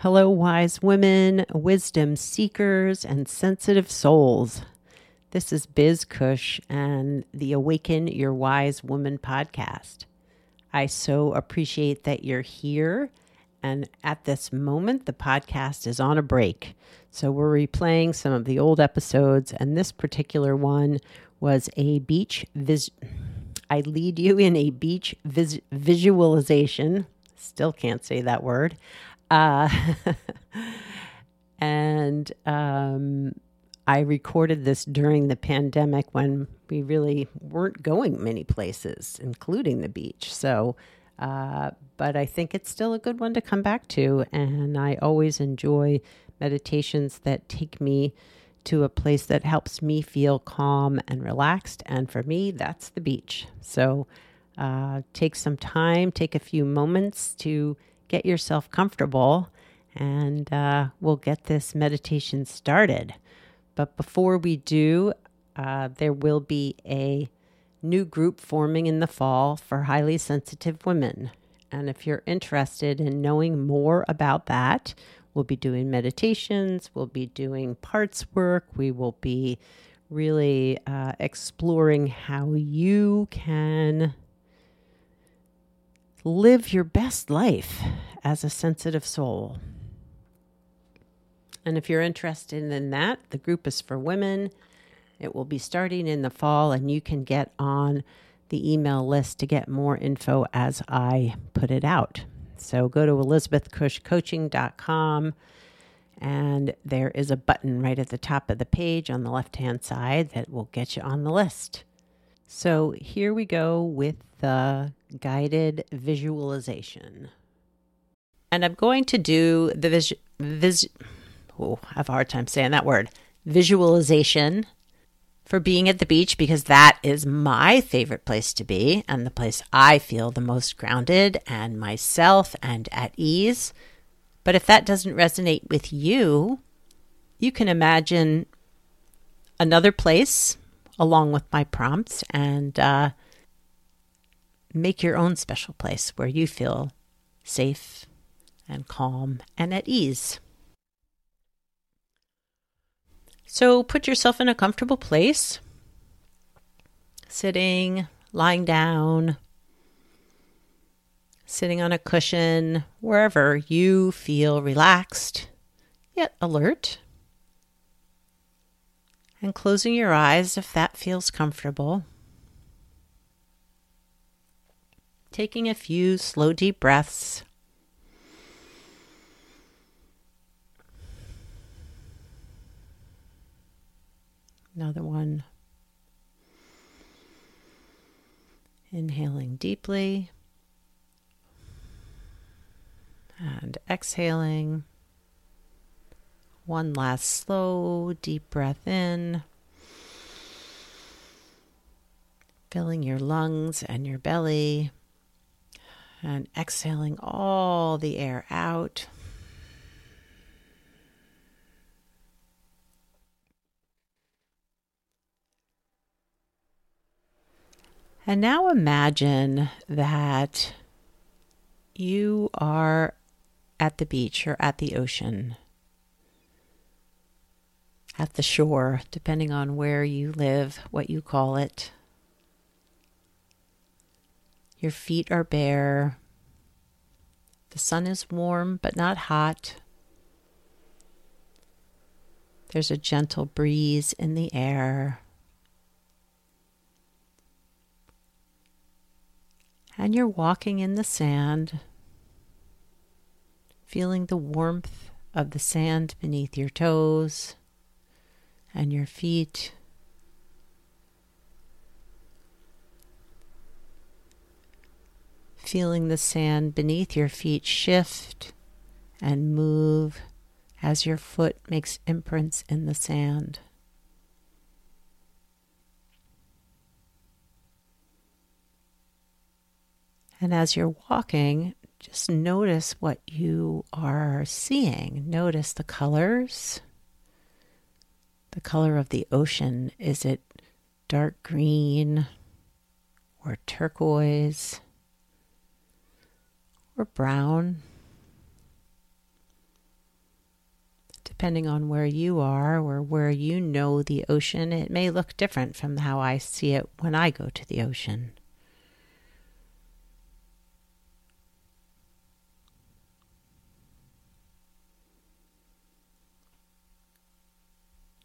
Hello, wise women, wisdom seekers, and sensitive souls. This is Biz Cush and the Awaken Your Wise Woman podcast. I so appreciate that you're here. And at this moment, the podcast is on a break. So we're replaying some of the old episodes. And this particular one was a beach vis. I lead you in a beach vis- visualization. Still can't say that word. Uh, and um, I recorded this during the pandemic when we really weren't going many places, including the beach. So, uh, but I think it's still a good one to come back to. And I always enjoy meditations that take me to a place that helps me feel calm and relaxed. And for me, that's the beach. So, uh, take some time, take a few moments to get yourself comfortable, and uh, we'll get this meditation started. But before we do, uh, there will be a new group forming in the fall for highly sensitive women. And if you're interested in knowing more about that, we'll be doing meditations, we'll be doing parts work, we will be really uh, exploring how you can live your best life as a sensitive soul. And if you're interested in that, the group is for women. It will be starting in the fall, and you can get on the email list to get more info as I put it out. So go to elizabethcushcoaching.com, and there is a button right at the top of the page on the left hand side that will get you on the list. So here we go with the guided visualization. And I'm going to do the vis, vis oh, I have a hard time saying that word, visualization for being at the beach because that is my favorite place to be and the place I feel the most grounded and myself and at ease. But if that doesn't resonate with you, you can imagine another place along with my prompts and uh, make your own special place where you feel safe and calm and at ease. So put yourself in a comfortable place, sitting, lying down, sitting on a cushion, wherever you feel relaxed yet alert. And closing your eyes if that feels comfortable. Taking a few slow, deep breaths. Another one. Inhaling deeply and exhaling. One last slow, deep breath in, filling your lungs and your belly, and exhaling all the air out. And now imagine that you are at the beach or at the ocean, at the shore, depending on where you live, what you call it. Your feet are bare. The sun is warm but not hot. There's a gentle breeze in the air. And you're walking in the sand, feeling the warmth of the sand beneath your toes and your feet. Feeling the sand beneath your feet shift and move as your foot makes imprints in the sand. And as you're walking, just notice what you are seeing. Notice the colors. The color of the ocean. Is it dark green or turquoise? Or brown. depending on where you are or where you know the ocean, it may look different from how I see it when I go to the ocean.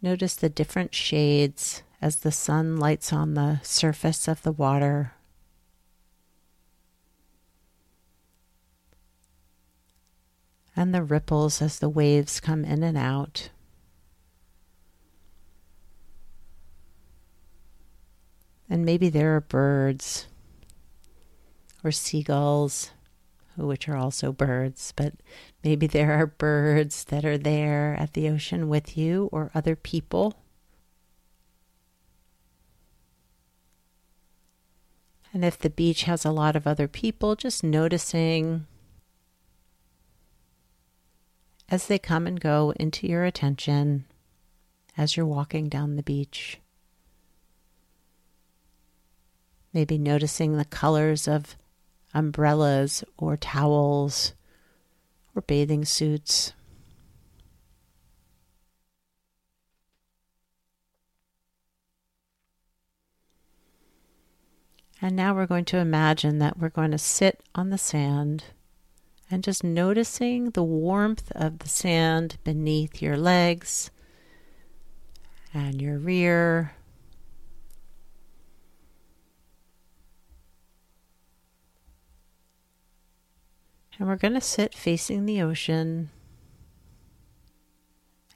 Notice the different shades as the sun lights on the surface of the water. And the ripples as the waves come in and out. And maybe there are birds or seagulls which are also birds, but maybe there are birds that are there at the ocean with you or other people. And if the beach has a lot of other people, just noticing as they come and go into your attention as you're walking down the beach. Maybe noticing the colors of umbrellas or towels or bathing suits. And now we're going to imagine that we're going to sit on the sand and just noticing the warmth of the sand beneath your legs and your rear And we're going to sit facing the ocean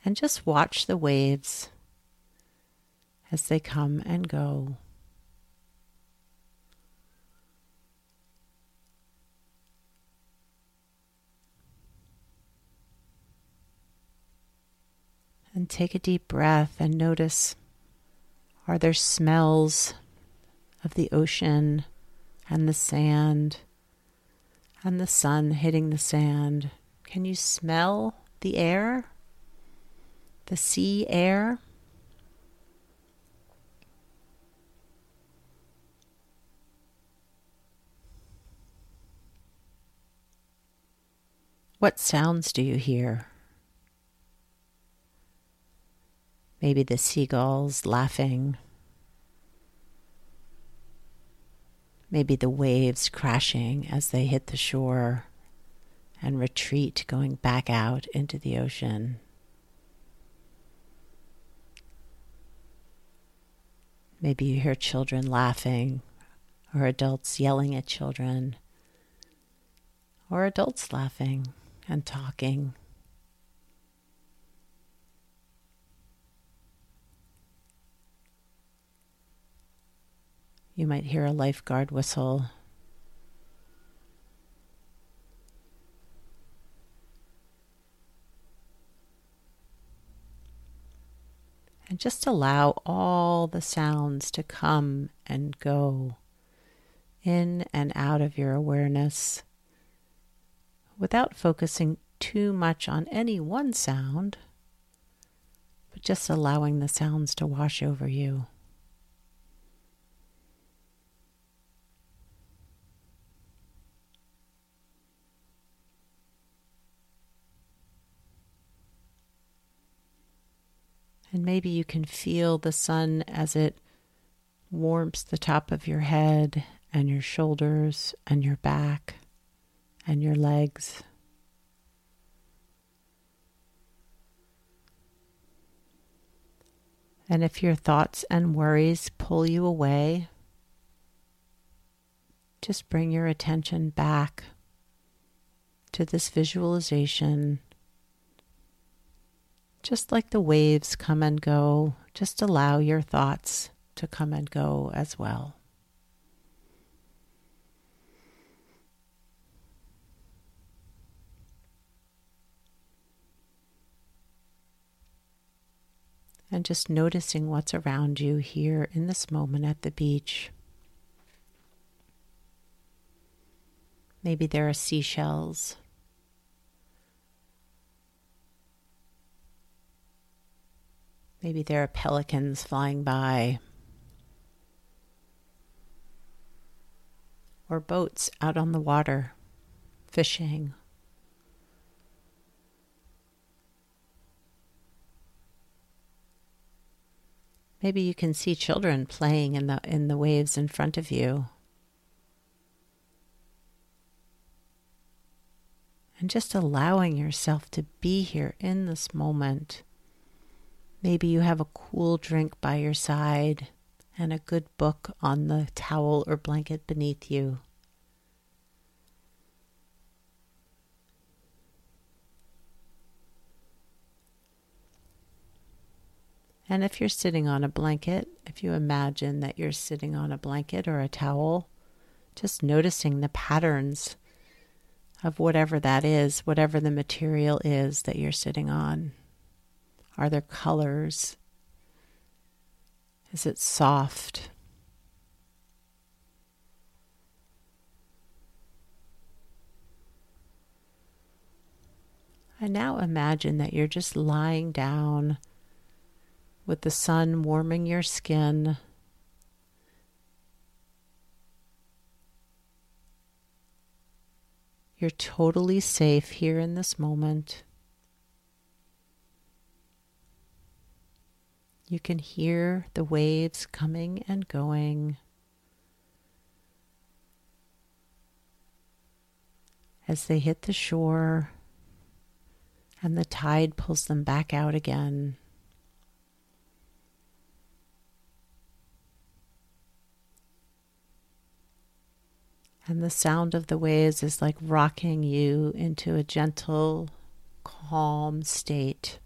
and just watch the waves as they come and go. Take a deep breath and notice are there smells of the ocean and the sand? and the sun hitting the sand. Can you smell the air? The sea air? What sounds do you hear? Maybe the seagulls laughing maybe the waves crashing as they hit the shore and retreat going back out into the ocean. Maybe you hear children laughing or adults yelling at children or adults laughing and talking. You might hear a lifeguard whistle. And just allow all the sounds to come and go in and out of your awareness without focusing too much on any one sound, but just allowing the sounds to wash over you. And maybe you can feel the sun as it warms the top of your head and your shoulders and your back and your legs. And if your thoughts and worries pull you away, just bring your attention back to this visualization just like the waves come and go, just allow your thoughts to come and go as well. And just noticing what's around you here in this moment at the beach. Maybe there are seashells Maybe there are pelicans flying by, or boats out on the water fishing. Maybe you can see children playing in the in the waves in front of you. And just allowing yourself to be here in this moment. Maybe you have a cool drink by your side and a good book on the towel or blanket beneath you. And if you're sitting on a blanket, if you imagine that you're sitting on a blanket or a towel, just noticing the patterns of whatever that is, whatever the material is that you're sitting on. Are there colors? Is it soft? I now imagine that you're just lying down with the sun warming your skin. You're totally safe here in this moment. You can hear the waves coming and going. As they hit the shore and the tide pulls them back out again. And the sound of the waves is like rocking you into a gentle, calm state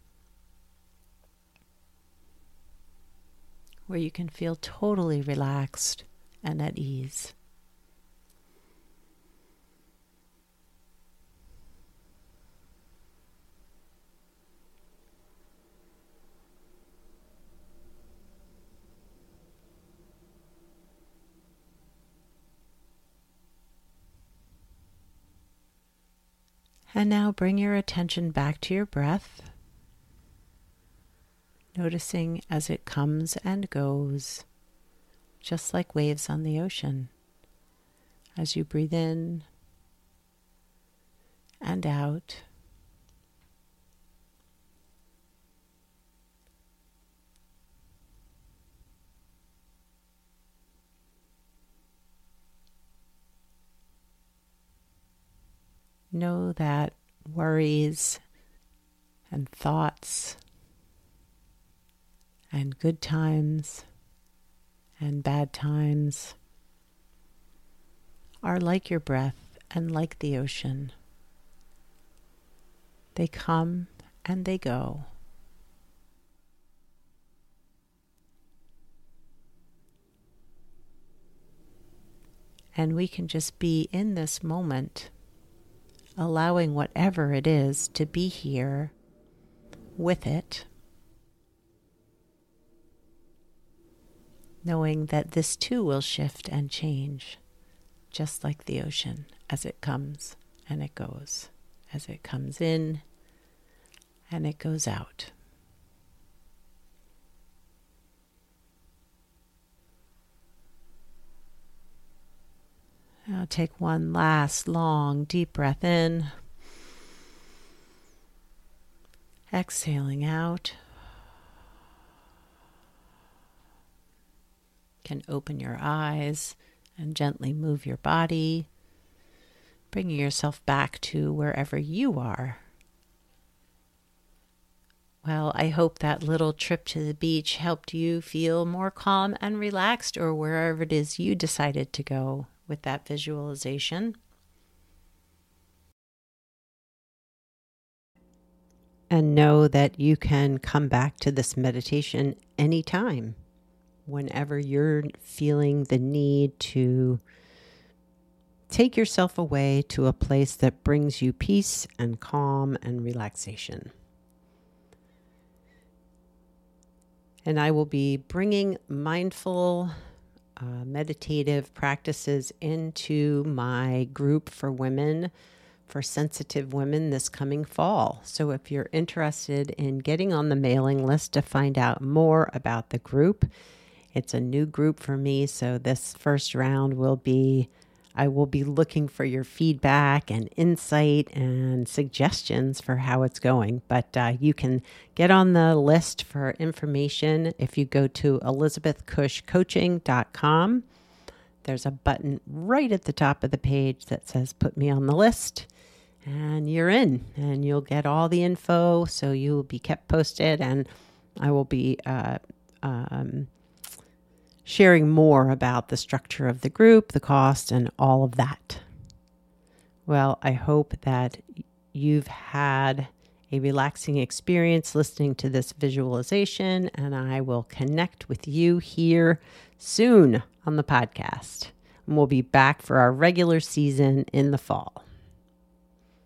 where you can feel totally relaxed and at ease. And now bring your attention back to your breath, noticing as it comes and goes, just like waves on the ocean. As you breathe in and out. know that worries and thoughts and good times and bad times are like your breath and like the ocean. They come and they go. And we can just be in this moment allowing whatever it is to be here with it, knowing that this too will shift and change, just like the ocean as it comes and it goes, as it comes in and it goes out. Now take one last long deep breath in. Exhaling out. Can open your eyes and gently move your body, bringing yourself back to wherever you are. Well, I hope that little trip to the beach helped you feel more calm and relaxed, or wherever it is you decided to go with that visualization. And know that you can come back to this meditation anytime, whenever you're feeling the need to take yourself away to a place that brings you peace and calm and relaxation. And I will be bringing mindful uh, meditative practices into my group for women, for sensitive women this coming fall. So if you're interested in getting on the mailing list to find out more about the group, it's a new group for me. So this first round will be I will be looking for your feedback and insight and suggestions for how it's going. But uh, you can get on the list for information if you go to elizabethcushcoaching.com. There's a button right at the top of the page that says Put Me on the List. And you're in, and you'll get all the info. So you'll be kept posted, and I will be uh, um, sharing more about the structure of the group, the cost, and all of that. Well, I hope that you've had a relaxing experience listening to this visualization, and I will connect with you here soon on the podcast. And we'll be back for our regular season in the fall.